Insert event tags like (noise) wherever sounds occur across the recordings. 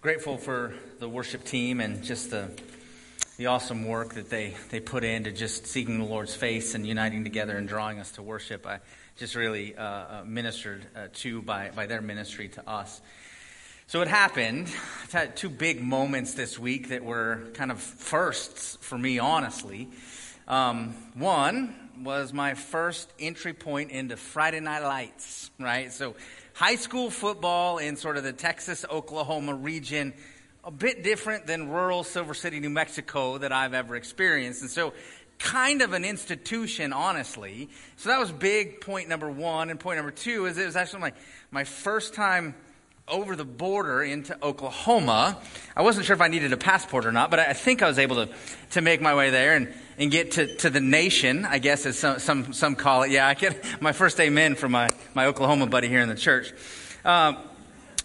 grateful for the worship team and just the the awesome work that they, they put into just seeking the Lord's face and uniting together and drawing us to worship. I just really uh, uh, ministered uh, to by, by their ministry to us. So it happened. I've had two big moments this week that were kind of firsts for me, honestly. Um, one was my first entry point into Friday Night Lights, right? So high school football in sort of the Texas, Oklahoma region a bit different than rural Silver City, New Mexico that I've ever experienced. And so, kind of an institution, honestly. So, that was big point number one. And point number two is it was actually my, my first time over the border into Oklahoma. I wasn't sure if I needed a passport or not, but I think I was able to, to make my way there and, and get to, to the nation, I guess, as some, some, some call it. Yeah, I get (laughs) my first amen from my, my Oklahoma buddy here in the church. Um,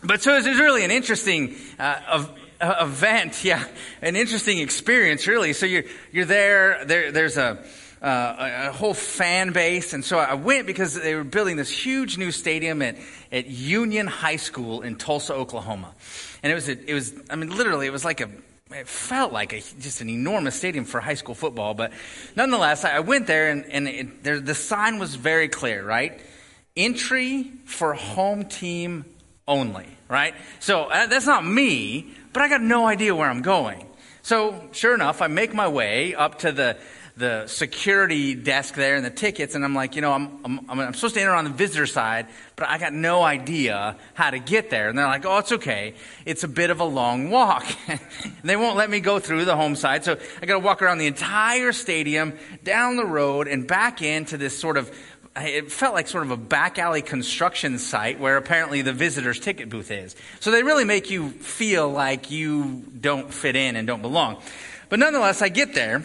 but so it was really an interesting uh, event, (laughs) yeah, an interesting experience, really. So you're you're there. there there's a, uh, a whole fan base, and so I went because they were building this huge new stadium at at Union High School in Tulsa, Oklahoma, and it was a, it was I mean literally it was like a it felt like a, just an enormous stadium for high school football, but nonetheless, I went there and, and it, there, the sign was very clear, right? Entry for home team only, right? So uh, that's not me, but I got no idea where I'm going. So, sure enough, I make my way up to the, the security desk there and the tickets, and I'm like, you know, I'm, I'm, I'm supposed to enter on the visitor side, but I got no idea how to get there. And they're like, oh, it's okay. It's a bit of a long walk. (laughs) they won't let me go through the home side, so I got to walk around the entire stadium, down the road, and back into this sort of it felt like sort of a back alley construction site where apparently the visitor's ticket booth is. So they really make you feel like you don't fit in and don't belong. But nonetheless, I get there.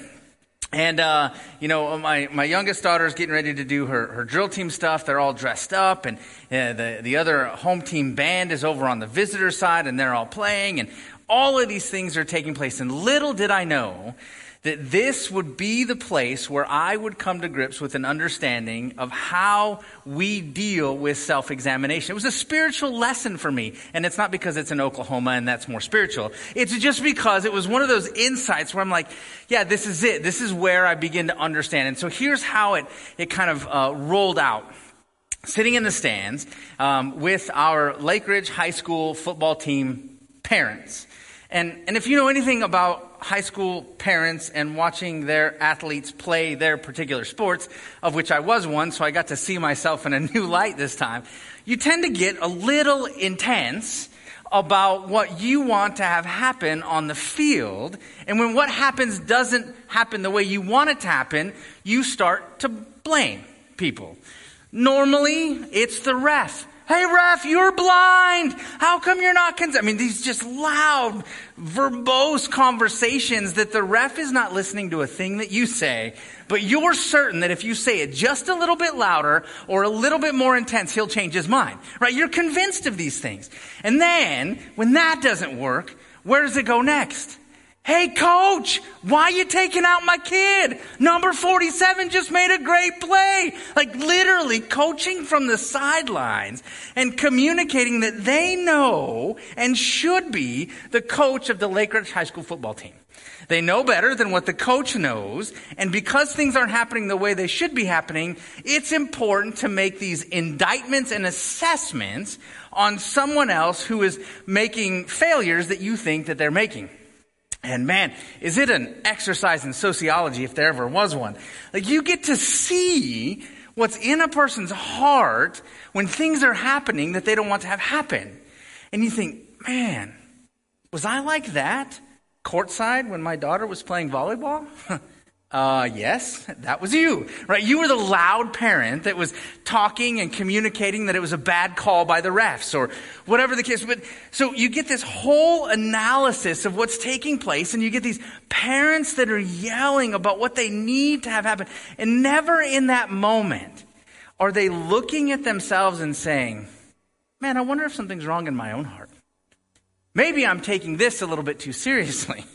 And, uh, you know, my, my youngest daughter is getting ready to do her, her drill team stuff. They're all dressed up. And uh, the, the other home team band is over on the visitor side and they're all playing. And all of these things are taking place. And little did I know that this would be the place where I would come to grips with an understanding of how we deal with self examination. It was a spiritual lesson for me. And it's not because it's in Oklahoma and that's more spiritual. It's just because it was one of those insights where I'm like, yeah, this is it. This is where I begin to understand. And so here's how it, it kind of uh, rolled out sitting in the stands um, with our Lake Ridge High School football team parents. And, and if you know anything about high school parents and watching their athletes play their particular sports, of which I was one, so I got to see myself in a (laughs) new light this time, you tend to get a little intense about what you want to have happen on the field. And when what happens doesn't happen the way you want it to happen, you start to blame people. Normally, it's the ref. Hey, ref, you're blind. How come you're not cons-? I mean, these just loud, verbose conversations that the ref is not listening to a thing that you say, but you're certain that if you say it just a little bit louder or a little bit more intense, he'll change his mind, right? You're convinced of these things. And then, when that doesn't work, where does it go next? Hey, coach, why you taking out my kid? Number 47 just made a great play. Like literally coaching from the sidelines and communicating that they know and should be the coach of the Lake Ridge High School football team. They know better than what the coach knows. And because things aren't happening the way they should be happening, it's important to make these indictments and assessments on someone else who is making failures that you think that they're making. And man, is it an exercise in sociology if there ever was one? Like you get to see what's in a person's heart when things are happening that they don't want to have happen. And you think, man, was I like that courtside when my daughter was playing volleyball? (laughs) Uh, yes, that was you, right? You were the loud parent that was talking and communicating that it was a bad call by the refs or whatever the case. But so you get this whole analysis of what's taking place and you get these parents that are yelling about what they need to have happen. And never in that moment are they looking at themselves and saying, man, I wonder if something's wrong in my own heart. Maybe I'm taking this a little bit too seriously. (laughs)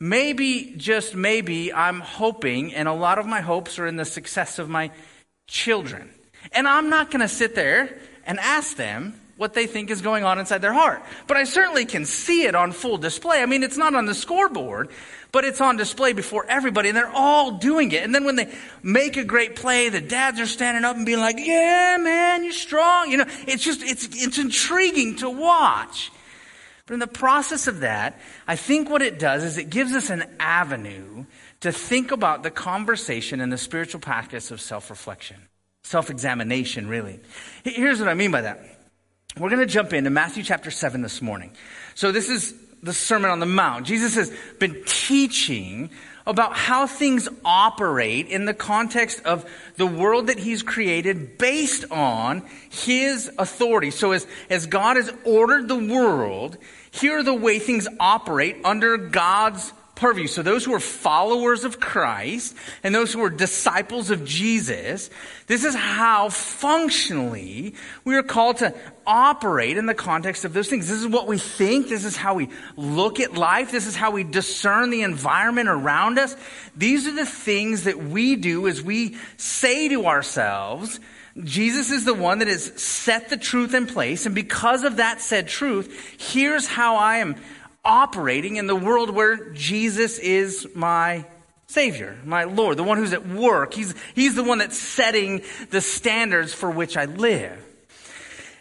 Maybe, just maybe, I'm hoping, and a lot of my hopes are in the success of my children. And I'm not going to sit there and ask them, what they think is going on inside their heart. But I certainly can see it on full display. I mean, it's not on the scoreboard, but it's on display before everybody, and they're all doing it. And then when they make a great play, the dads are standing up and being like, "Yeah, man, you're strong." You know, it's just it's it's intriguing to watch. But in the process of that, I think what it does is it gives us an avenue to think about the conversation and the spiritual practice of self-reflection, self-examination, really. Here's what I mean by that. We're going to jump into Matthew chapter 7 this morning. So this is the Sermon on the Mount. Jesus has been teaching about how things operate in the context of the world that he's created based on his authority. So as, as God has ordered the world, here are the way things operate under God's purview. So those who are followers of Christ and those who are disciples of Jesus, this is how functionally we are called to operate in the context of those things. This is what we think. This is how we look at life. This is how we discern the environment around us. These are the things that we do as we say to ourselves, Jesus is the one that has set the truth in place. And because of that said truth, here's how I am operating in the world where Jesus is my Savior, my Lord, the one who's at work. He's, he's the one that's setting the standards for which I live.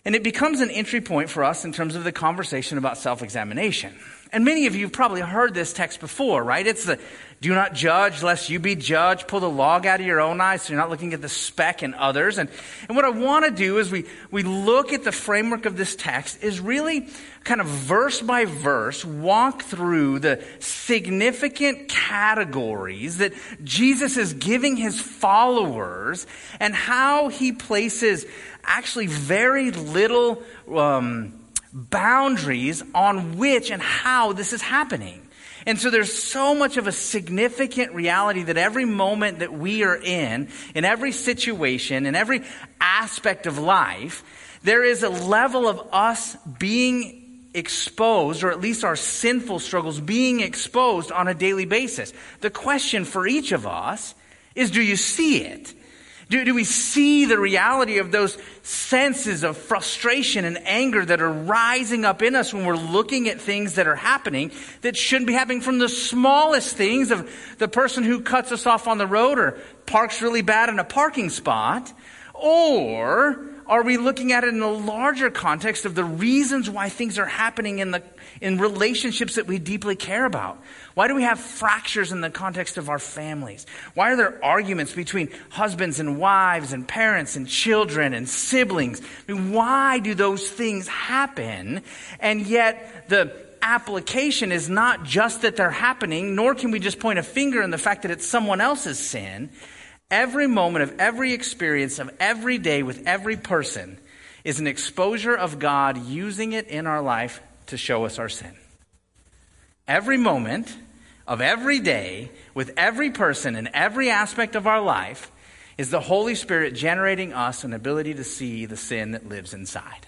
And it becomes an entry point for us in terms of the conversation about self examination. And many of you have probably heard this text before, right? It's the do not judge lest you be judged. Pull the log out of your own eye so you're not looking at the speck in others. And, and what I want to do is we, we look at the framework of this text is really kind of verse by verse walk through the significant categories that Jesus is giving his followers and how he places actually very little um, boundaries on which and how this is happening. And so there's so much of a significant reality that every moment that we are in, in every situation, in every aspect of life, there is a level of us being exposed, or at least our sinful struggles being exposed on a daily basis. The question for each of us is do you see it? Do, do we see the reality of those senses of frustration and anger that are rising up in us when we're looking at things that are happening that shouldn't be happening from the smallest things of the person who cuts us off on the road or parks really bad in a parking spot? Or are we looking at it in a larger context of the reasons why things are happening in the in relationships that we deeply care about? Why do we have fractures in the context of our families? Why are there arguments between husbands and wives and parents and children and siblings? I mean, why do those things happen? And yet the application is not just that they're happening, nor can we just point a finger in the fact that it's someone else's sin. Every moment of every experience of every day with every person is an exposure of God using it in our life to show us our sin. Every moment of every day with every person in every aspect of our life is the Holy Spirit generating us an ability to see the sin that lives inside.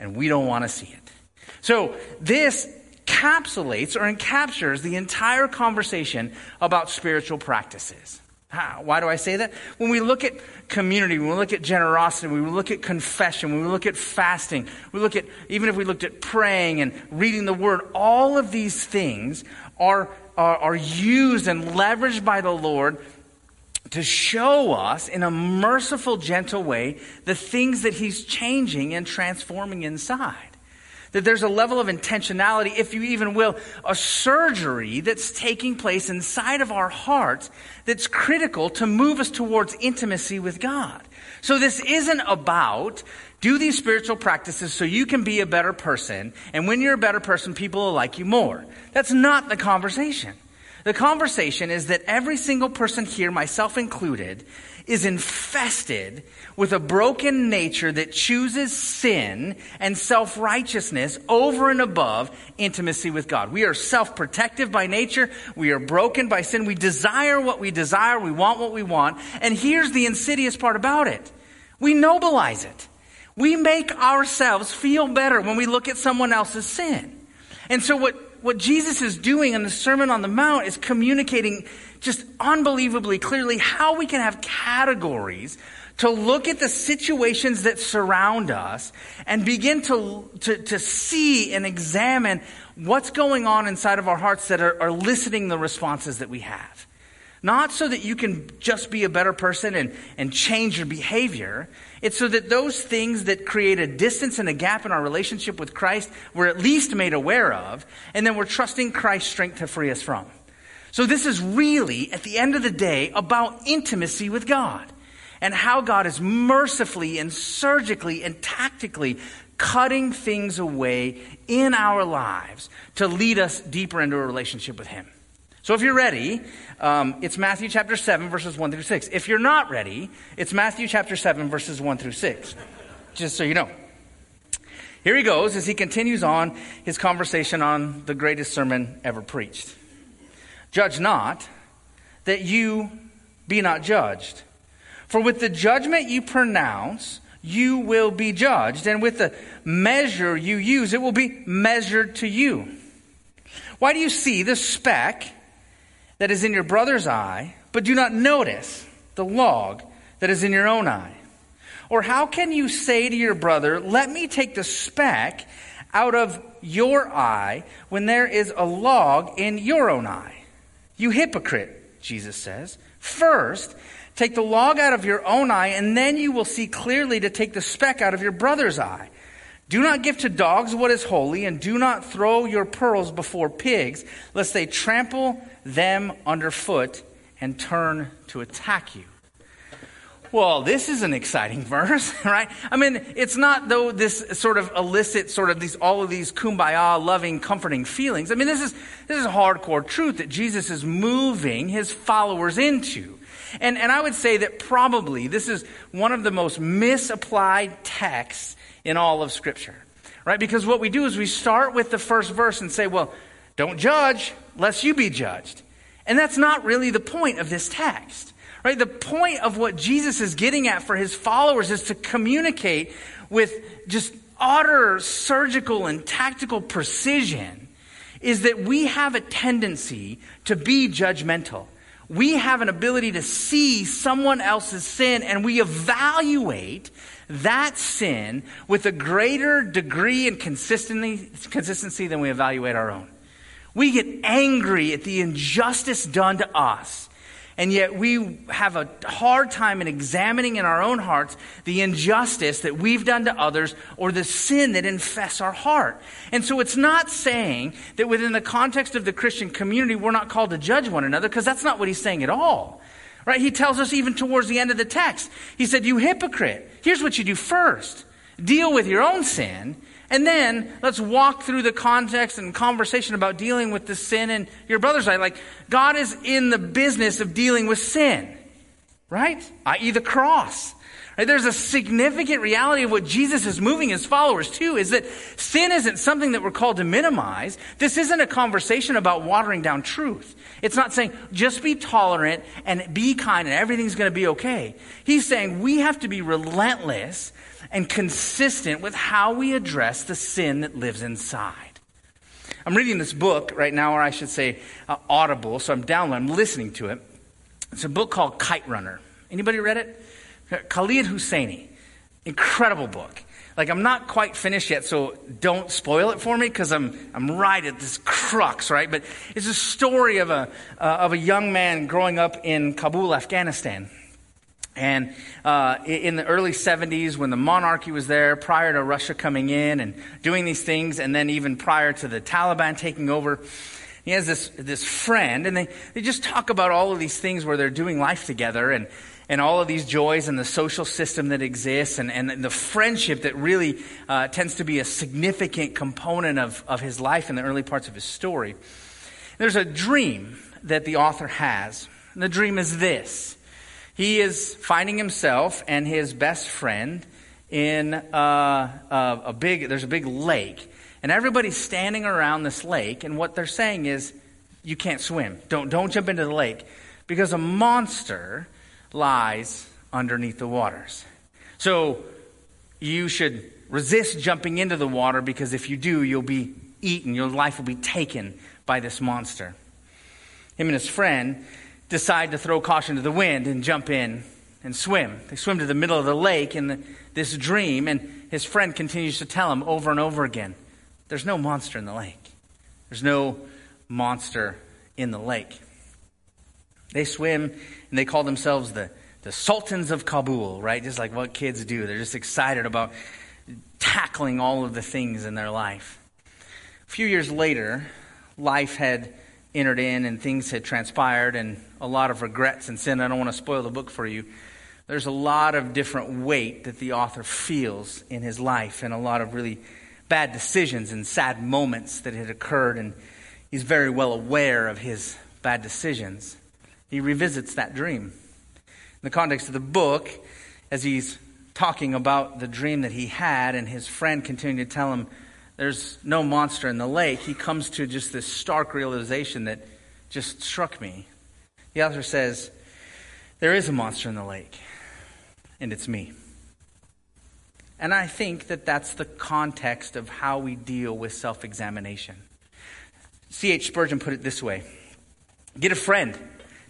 And we don't want to see it. So this encapsulates or encaptures the entire conversation about spiritual practices. How? Why do I say that? When we look at community, when we look at generosity, when we look at confession, when we look at fasting, we look at, even if we looked at praying and reading the word, all of these things are, are, are used and leveraged by the Lord to show us in a merciful, gentle way the things that He's changing and transforming inside. That there's a level of intentionality, if you even will, a surgery that's taking place inside of our hearts that's critical to move us towards intimacy with God. So this isn't about do these spiritual practices so you can be a better person, and when you're a better person, people will like you more. That's not the conversation. The conversation is that every single person here, myself included, is infested with a broken nature that chooses sin and self righteousness over and above intimacy with God. We are self protective by nature. We are broken by sin. We desire what we desire. We want what we want. And here's the insidious part about it we nobilize it. We make ourselves feel better when we look at someone else's sin. And so what what Jesus is doing in the Sermon on the Mount is communicating just unbelievably clearly how we can have categories to look at the situations that surround us and begin to, to, to see and examine what's going on inside of our hearts that are, are eliciting the responses that we have. Not so that you can just be a better person and, and change your behavior. It's so that those things that create a distance and a gap in our relationship with Christ, we're at least made aware of, and then we're trusting Christ's strength to free us from. So this is really, at the end of the day, about intimacy with God and how God is mercifully and surgically and tactically cutting things away in our lives to lead us deeper into a relationship with Him. So if you're ready, um, it's Matthew chapter 7, verses 1 through 6. If you're not ready, it's Matthew chapter 7, verses 1 through 6. Just so you know. Here he goes as he continues on his conversation on the greatest sermon ever preached. Judge not, that you be not judged. For with the judgment you pronounce, you will be judged, and with the measure you use, it will be measured to you. Why do you see the speck that is in your brother's eye, but do not notice the log that is in your own eye? Or how can you say to your brother, Let me take the speck out of your eye when there is a log in your own eye? You hypocrite, Jesus says. First, take the log out of your own eye, and then you will see clearly to take the speck out of your brother's eye. Do not give to dogs what is holy, and do not throw your pearls before pigs, lest they trample them underfoot and turn to attack you. Well, this is an exciting (laughs) verse, right? I mean, it's not though this sort of illicit, sort of these, all of these kumbaya, loving, comforting feelings. I mean, this is, this is hardcore truth that Jesus is moving his followers into. And, and I would say that probably this is one of the most misapplied texts in all of Scripture, right? Because what we do is we start with the first verse and say, well, don't judge, lest you be judged. And that's not really the point of this text. Right? The point of what Jesus is getting at for his followers is to communicate with just utter surgical and tactical precision is that we have a tendency to be judgmental. We have an ability to see someone else's sin and we evaluate that sin with a greater degree and consistency than we evaluate our own. We get angry at the injustice done to us and yet we have a hard time in examining in our own hearts the injustice that we've done to others or the sin that infests our heart. And so it's not saying that within the context of the Christian community, we're not called to judge one another, because that's not what he's saying at all. Right? He tells us even towards the end of the text. He said, You hypocrite, here's what you do first deal with your own sin and then let's walk through the context and conversation about dealing with the sin in your brother's eye. Like, God is in the business of dealing with sin, right? I.e., the cross. Right? There's a significant reality of what Jesus is moving his followers to is that sin isn't something that we're called to minimize. This isn't a conversation about watering down truth. It's not saying just be tolerant and be kind and everything's going to be okay. He's saying we have to be relentless and consistent with how we address the sin that lives inside. I'm reading this book right now, or I should say uh, Audible, so I'm downloading, I'm listening to it. It's a book called Kite Runner. Anybody read it? Khaled Hosseini. Incredible book. Like I'm not quite finished yet, so don't spoil it for me because I'm I'm right at this crux, right? But it's a story of a uh, of a young man growing up in Kabul, Afghanistan, and uh, in the early 70s, when the monarchy was there, prior to Russia coming in and doing these things, and then even prior to the Taliban taking over, he has this, this friend, and they, they just talk about all of these things where they're doing life together and, and all of these joys and the social system that exists and, and the friendship that really uh, tends to be a significant component of, of his life in the early parts of his story. There's a dream that the author has. And the dream is this he is finding himself and his best friend in uh, a, a big, there's a big lake. And everybody's standing around this lake, and what they're saying is, you can't swim. Don't, don't jump into the lake because a monster lies underneath the waters. So you should resist jumping into the water because if you do, you'll be eaten. Your life will be taken by this monster. Him and his friend decide to throw caution to the wind and jump in and swim. They swim to the middle of the lake in the, this dream, and his friend continues to tell him over and over again there's no monster in the lake. There's no monster in the lake. They swim and they call themselves the, the Sultans of Kabul, right? Just like what kids do. They're just excited about tackling all of the things in their life. A few years later, life had entered in and things had transpired and a lot of regrets and sin. I don't want to spoil the book for you. There's a lot of different weight that the author feels in his life and a lot of really bad decisions and sad moments that had occurred. And he's very well aware of his bad decisions. He revisits that dream. In the context of the book, as he's talking about the dream that he had, and his friend continuing to tell him, There's no monster in the lake, he comes to just this stark realization that just struck me. The author says, There is a monster in the lake, and it's me. And I think that that's the context of how we deal with self examination. C.H. Spurgeon put it this way Get a friend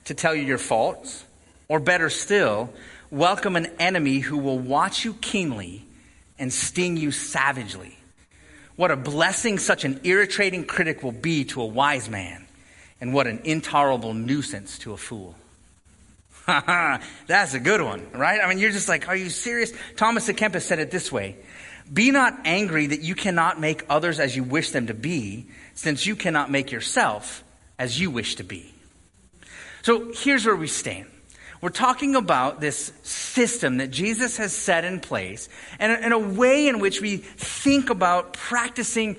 to tell you your faults, or better still, welcome an enemy who will watch you keenly and sting you savagely. What a blessing such an irritating critic will be to a wise man, and what an intolerable nuisance to a fool. Ha, (laughs) that's a good one, right? I mean, you're just like, are you serious? Thomas à Kempis said it this way Be not angry that you cannot make others as you wish them to be, since you cannot make yourself as you wish to be. So here's where we stand. We're talking about this system that Jesus has set in place and a way in which we think about practicing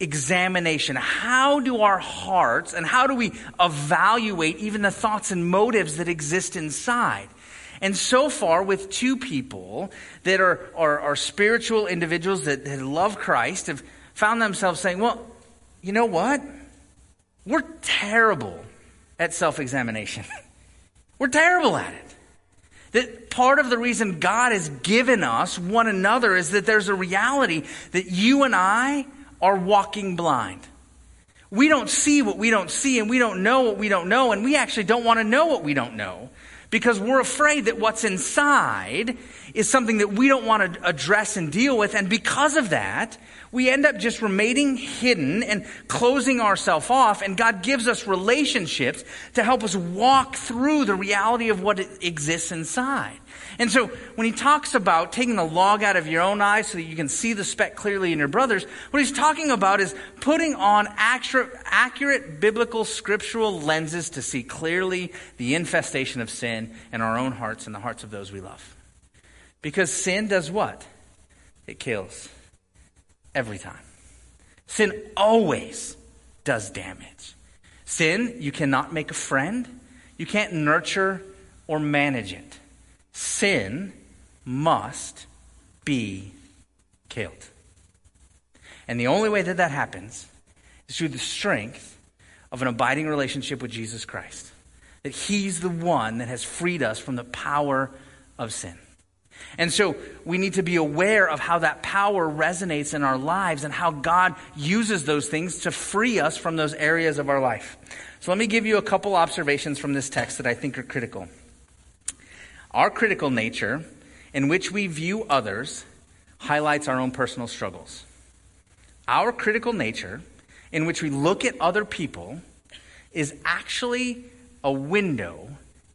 examination. How do our hearts and how do we evaluate even the thoughts and motives that exist inside? And so far, with two people that are, are, are spiritual individuals that, that love Christ, have found themselves saying, Well, you know what? We're terrible at self examination. (laughs) We're terrible at it. That part of the reason God has given us one another is that there's a reality that you and I are walking blind. We don't see what we don't see, and we don't know what we don't know, and we actually don't want to know what we don't know because we're afraid that what's inside is something that we don't want to address and deal with. And because of that, we end up just remaining hidden and closing ourselves off. And God gives us relationships to help us walk through the reality of what exists inside. And so when he talks about taking the log out of your own eye so that you can see the speck clearly in your brother's, what he's talking about is putting on accurate, accurate biblical scriptural lenses to see clearly the infestation of sin in our own hearts and the hearts of those we love. Because sin does what? It kills every time. Sin always does damage. Sin, you cannot make a friend, you can't nurture or manage it. Sin must be killed. And the only way that that happens is through the strength of an abiding relationship with Jesus Christ. That He's the one that has freed us from the power of sin. And so we need to be aware of how that power resonates in our lives and how God uses those things to free us from those areas of our life. So let me give you a couple observations from this text that I think are critical. Our critical nature, in which we view others, highlights our own personal struggles. Our critical nature, in which we look at other people, is actually a window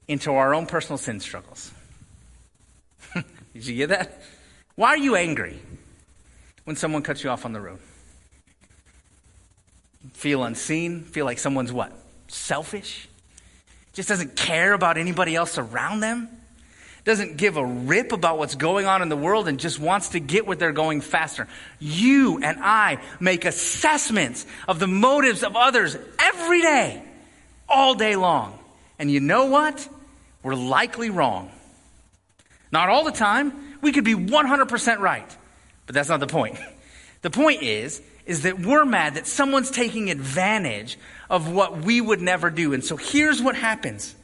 into our own personal sin struggles. (laughs) Did you get that? Why are you angry when someone cuts you off on the road? Feel unseen? Feel like someone's what? Selfish? Just doesn't care about anybody else around them? Doesn't give a rip about what's going on in the world and just wants to get what they're going faster. You and I make assessments of the motives of others every day, all day long. And you know what? We're likely wrong. Not all the time. We could be 100% right. But that's not the point. (laughs) The point is, is that we're mad that someone's taking advantage of what we would never do. And so here's what happens.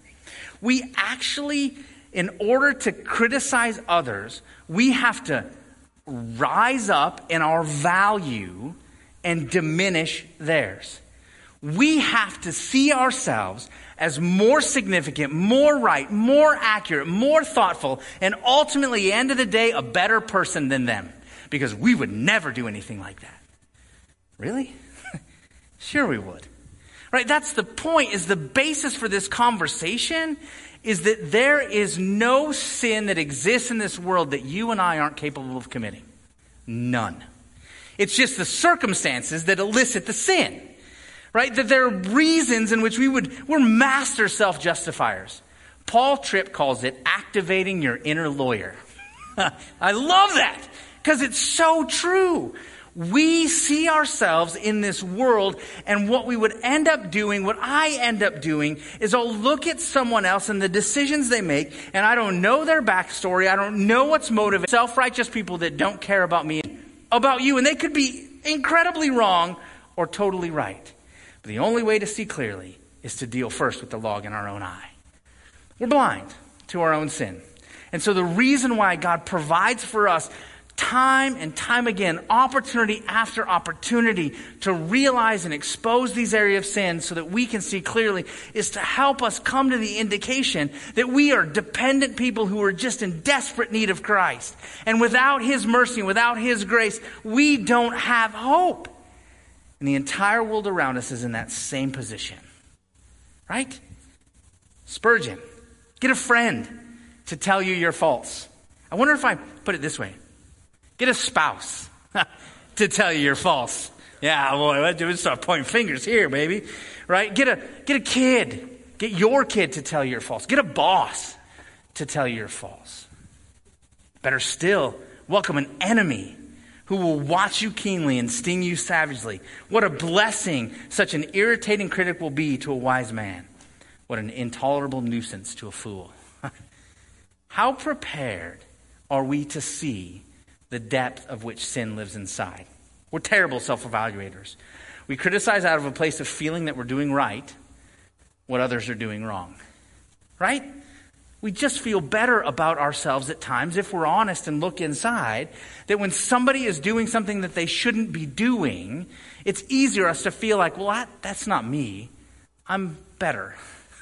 We actually, in order to criticize others, we have to rise up in our value and diminish theirs. we have to see ourselves as more significant, more right, more accurate, more thoughtful, and ultimately, end of the day, a better person than them. Because we would never do anything like that. Really? (laughs) sure we would. Right? That's the point, is the basis for this conversation is that there is no sin that exists in this world that you and I aren't capable of committing. None. It's just the circumstances that elicit the sin right? That there are reasons in which we would, we're master self justifiers. Paul Tripp calls it activating your inner lawyer. (laughs) I love that because it's so true. We see ourselves in this world, and what we would end up doing, what I end up doing, is I'll look at someone else and the decisions they make, and I don't know their backstory. I don't know what's motivated. Self righteous people that don't care about me, about you, and they could be incredibly wrong or totally right. But the only way to see clearly is to deal first with the log in our own eye. We're blind to our own sin. And so the reason why God provides for us time and time again, opportunity after opportunity to realize and expose these areas of sin so that we can see clearly is to help us come to the indication that we are dependent people who are just in desperate need of Christ. And without His mercy, without His grace, we don't have hope. And the entire world around us is in that same position. Right? Spurgeon, get a friend to tell you your faults. I wonder if I put it this way get a spouse (laughs) to tell you you're false. Yeah, boy, let's start pointing fingers here, baby. Right? Get a, get a kid. Get your kid to tell you you're false. Get a boss to tell you you're false. Better still, welcome an enemy who will watch you keenly and sting you savagely. What a blessing such an irritating critic will be to a wise man. What an intolerable nuisance to a fool. (laughs) How prepared are we to see the depth of which sin lives inside? We're terrible self evaluators. We criticize out of a place of feeling that we're doing right what others are doing wrong. Right? we just feel better about ourselves at times if we're honest and look inside. That when somebody is doing something that they shouldn't be doing, it's easier us to feel like, well, that, that's not me. I'm better.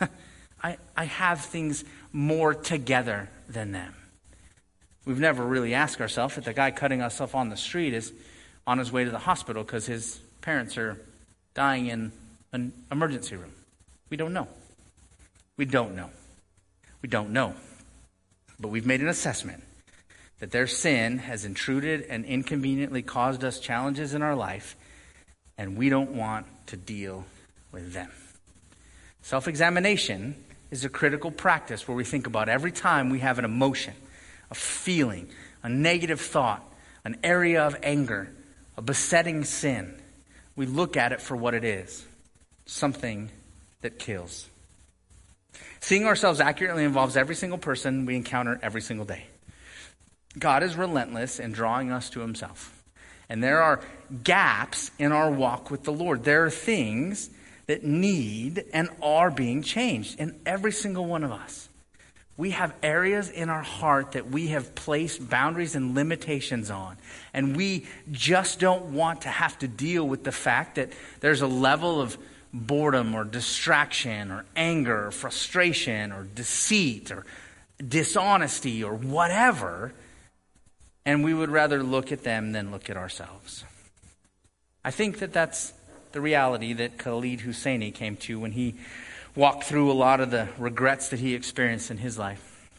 (laughs) I, I have things more together than them. We've never really asked ourselves if the guy cutting us off on the street is on his way to the hospital because his parents are dying in an emergency room. We don't know. We don't know. We don't know. But we've made an assessment that their sin has intruded and inconveniently caused us challenges in our life, and we don't want to deal with them. Self examination is a critical practice where we think about every time we have an emotion, a feeling, a negative thought, an area of anger, a besetting sin. We look at it for what it is something that kills. Seeing ourselves accurately involves every single person we encounter every single day. God is relentless in drawing us to himself. And there are gaps in our walk with the Lord. There are things that need and are being changed in every single one of us. We have areas in our heart that we have placed boundaries and limitations on. And we just don't want to have to deal with the fact that there's a level of boredom or distraction or anger or frustration or deceit or dishonesty or whatever, and we would rather look at them than look at ourselves. I think that that's the reality that Khaled Hosseini came to when he walked through a lot of the regrets that he experienced in his life.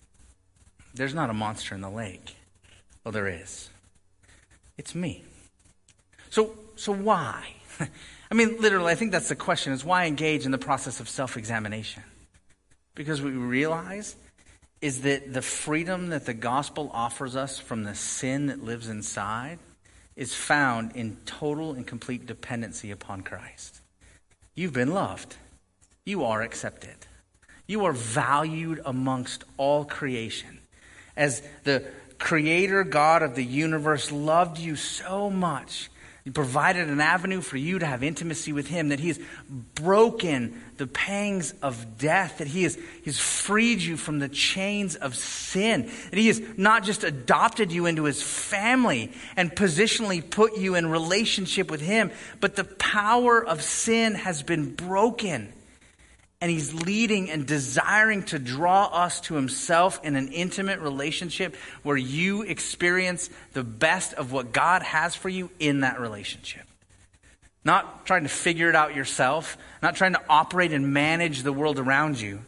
There's not a monster in the lake. Well, there is. It's me. So, so why? (laughs) I mean, literally, I think that's the question is why engage in the process of self examination? Because what we realize is that the freedom that the gospel offers us from the sin that lives inside is found in total and complete dependency upon Christ. You've been loved, you are accepted, you are valued amongst all creation. As the creator God of the universe loved you so much He provided an avenue for you to have intimacy with Him, that He has broken the pangs of death, that He has He's freed you from the chains of sin, that He has not just adopted you into His family and positionally put you in relationship with Him, but the power of sin has been broken and he's leading and desiring to draw us to himself in an intimate relationship where you experience the best of what God has for you in that relationship. Not trying to figure it out yourself, not trying to operate and manage the world around you,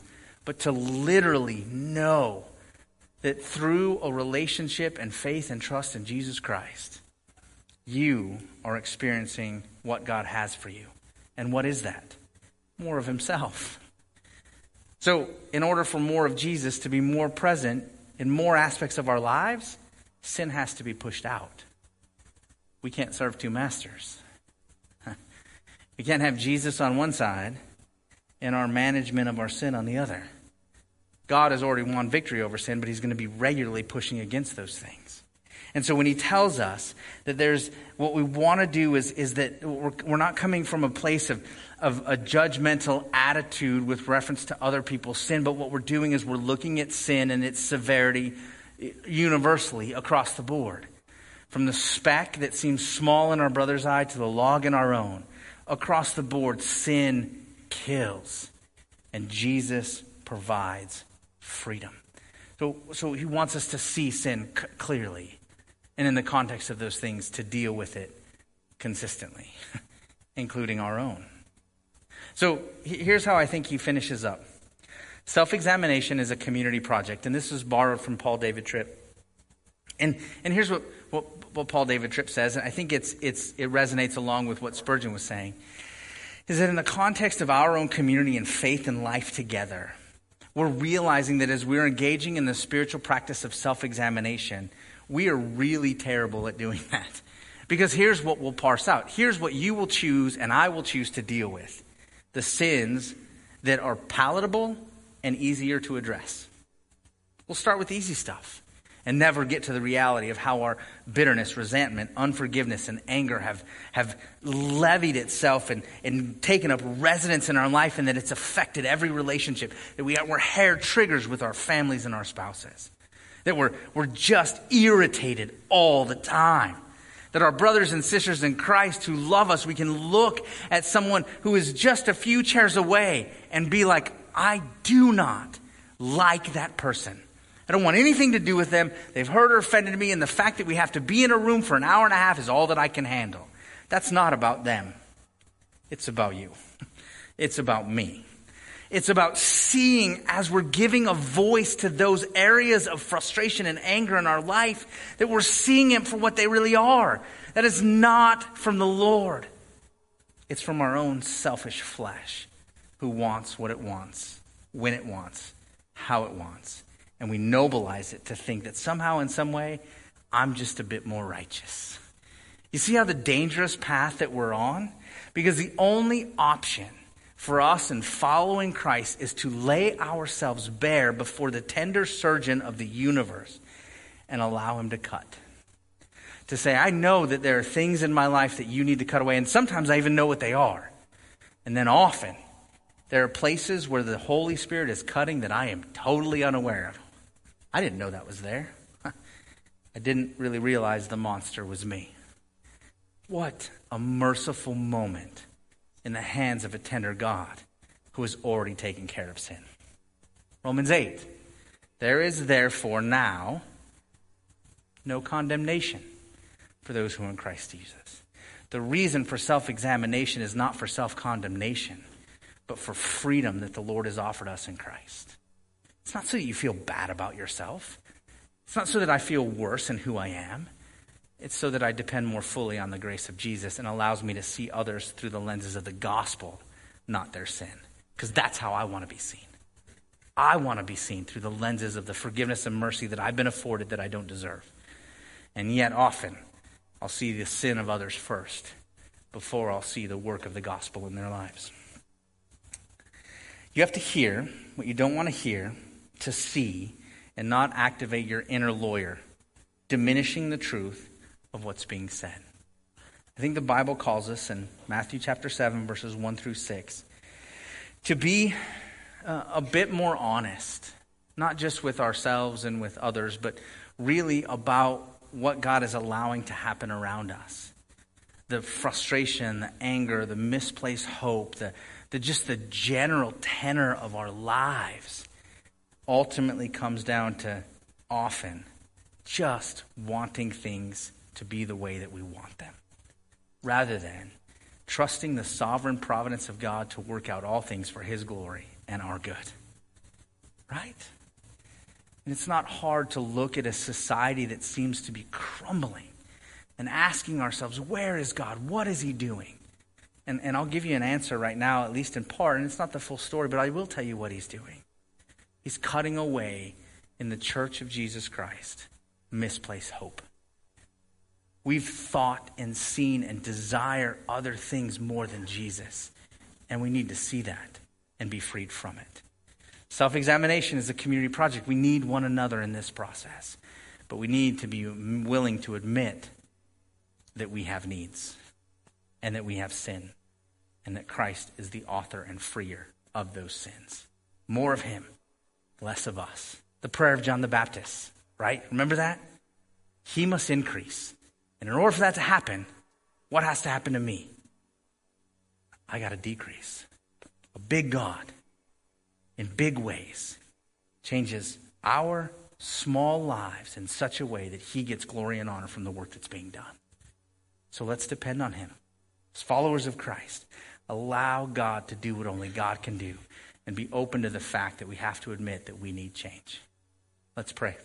but to literally know that through a relationship and faith and trust in Jesus Christ, you are experiencing what God has for you. And what is that? More of Himself. So, in order for more of Jesus to be more present in more aspects of our lives, sin has to be pushed out. We can't serve two masters. (laughs) We can't have Jesus on one side and our management of our sin on the other. God has already won victory over sin, but He's going to be regularly pushing against those things. And so when he tells us that there's what we want to do is, is that we're, we're not coming from a place of, of a judgmental attitude with reference to other people's sin, but what we're doing is we're looking at sin and its severity universally across the board. From the speck that seems small in our brother's eye to the log in our own, across the board, sin kills. And Jesus provides freedom. So, so he wants us to see sin c- clearly and in the context of those things to deal with it consistently, (laughs) including our own. So here's how I think he finishes up self examination is a community project, and this is borrowed from Paul David Tripp. And, and here's what, what, what Paul David Tripp says, and I think it's, it's, it resonates along with what Spurgeon was saying, is that in the context of our own community and faith and life together, we're realizing that as we're engaging in the spiritual practice of self examination, we are really terrible at doing (laughs) that. Because here's what we'll parse out. Here's what you will choose and I will choose to deal with the sins that are palatable and easier to address. We'll start with easy stuff and never get to the reality of how our bitterness, resentment, unforgiveness, and anger have, have levied itself and, and taken up residence in our life and that it's affected every relationship, that we we're hair triggers with our families and our spouses that we're, we're just irritated all the time. That our brothers and sisters in Christ who love us, we can look at someone who is just a few chairs away and be like, I do not like that person. I don't want anything to do with them. They've hurt or offended me, and the fact that we have to be in a room for an hour and a half is all that I can handle. That's not about them. It's about you. (laughs) It's about me. It's about seeing as we're giving a voice to those areas of frustration and anger in our life that we're seeing it for what they really are. That is not from the Lord. It's from our own selfish flesh who wants what it wants, when it wants, how it wants. And we nobilize it to think that somehow, in some way, I'm just a bit more righteous. You see how the dangerous path that we're on? Because the only option for us in following Christ is to lay ourselves bare before the tender surgeon of the universe and allow him to cut. To say, I know that there are things in my life that you need to cut away, and sometimes I even know what they are. And then often, there are places where the Holy Spirit is cutting that I am totally unaware of. I didn't know that was there. I didn't really realize the monster was me. What a merciful moment in the hands of a tender God who has already taken care of sin. Romans 8. There is therefore now no condemnation for those who are in Christ Jesus. The reason for self examination is not for self condemnation, but for freedom that the Lord has offered us in Christ. It's not so that you feel bad about yourself. It's not so that I feel worse in who I am. It's so that I depend more fully on the grace of Jesus and allows me to see others through the lenses of the gospel, not their sin. Because that's how I want to be seen. I want to be seen through the lenses of the forgiveness and mercy that I've been afforded that I don't deserve. And yet, often, I'll see the sin of others first before I'll see the work of the gospel in their lives. You have to hear what you don't want to hear to see and not activate your inner lawyer, diminishing the truth of what's being said. I think the Bible calls us in Matthew chapter 7, verses 1 through 6, to be uh, a bit more honest, not just with ourselves and with others, but really about what God is allowing to happen around us. The frustration, the anger, the misplaced hope, the, the just the general tenor of our lives ultimately comes down to often just wanting things to be the way that we want them, rather than trusting the sovereign providence of God to work out all things for His glory and our good. Right? And it's not hard to look at a society that seems to be crumbling and asking ourselves, where is God? What is He doing? And, and I'll give you an answer right now, at least in part, and it's not the full story, but I will tell you what He's doing. He's cutting away in the church of Jesus Christ misplaced hope. We've thought and seen and desire other things more than Jesus, and we need to see that and be freed from it. Self examination is a community project. We need one another in this process, but we need to be willing to admit that we have needs and that we have sin and that Christ is the author and freer of those sins. More of Him, less of us. The prayer of John the Baptist, right? Remember that? He must increase. And in order for that to happen, what has to happen to me? I got to decrease. A big God, in big ways, changes our small lives in such a way that He gets glory and honor from the work that's being done. So let's depend on Him. As followers of Christ, allow God to do what only God can do and be open to the fact that we have to admit that we need change. Let's pray.